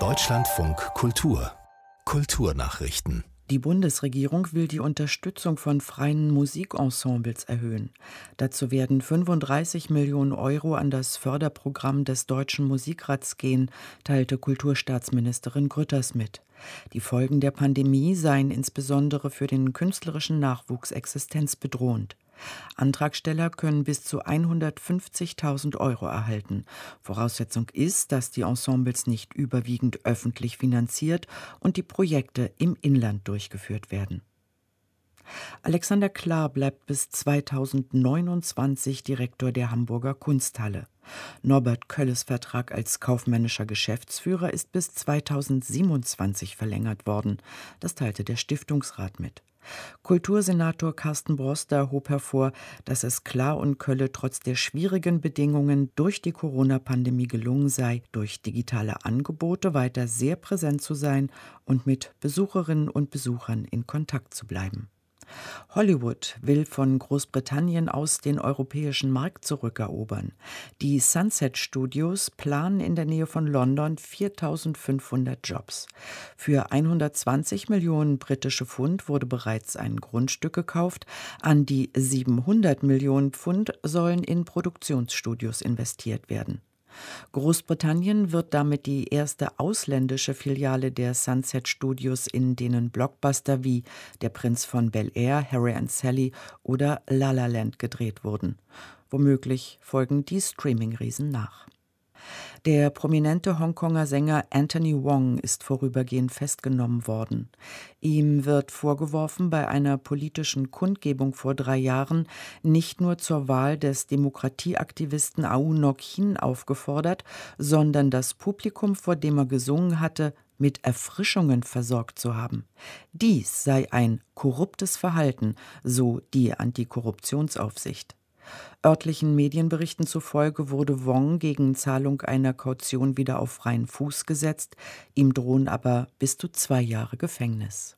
Deutschlandfunk Kultur Kulturnachrichten die Bundesregierung will die Unterstützung von freien Musikensembles erhöhen. Dazu werden 35 Millionen Euro an das Förderprogramm des Deutschen Musikrats gehen, teilte Kulturstaatsministerin Grütters mit. Die Folgen der Pandemie seien insbesondere für den künstlerischen Nachwuchs existenzbedrohend. Antragsteller können bis zu 150.000 Euro erhalten. Voraussetzung ist, dass die Ensembles nicht überwiegend öffentlich finanziert und die Projekte im Inland durchgeführt werden. Alexander Klar bleibt bis 2029 Direktor der Hamburger Kunsthalle. Norbert Kölles Vertrag als kaufmännischer Geschäftsführer ist bis 2027 verlängert worden. Das teilte der Stiftungsrat mit. Kultursenator Carsten Broster hob hervor, dass es Klar und Kölle trotz der schwierigen Bedingungen durch die Corona-Pandemie gelungen sei, durch digitale Angebote weiter sehr präsent zu sein und mit Besucherinnen und Besuchern in Kontakt zu bleiben. Hollywood will von Großbritannien aus den europäischen Markt zurückerobern. Die Sunset Studios planen in der Nähe von London 4500 Jobs. Für 120 Millionen britische Pfund wurde bereits ein Grundstück gekauft. An die 700 Millionen Pfund sollen in Produktionsstudios investiert werden. Großbritannien wird damit die erste ausländische Filiale der Sunset Studios, in denen Blockbuster wie Der Prinz von Bel Air, Harry and Sally oder La La Land gedreht wurden. Womöglich folgen die Streaming-Riesen nach. Der prominente Hongkonger Sänger Anthony Wong ist vorübergehend festgenommen worden. Ihm wird vorgeworfen, bei einer politischen Kundgebung vor drei Jahren nicht nur zur Wahl des Demokratieaktivisten Aung Hin aufgefordert, sondern das Publikum, vor dem er gesungen hatte, mit Erfrischungen versorgt zu haben. Dies sei ein korruptes Verhalten, so die Antikorruptionsaufsicht. Örtlichen Medienberichten zufolge wurde Wong gegen Zahlung einer Kaution wieder auf freien Fuß gesetzt, ihm drohen aber bis zu zwei Jahre Gefängnis.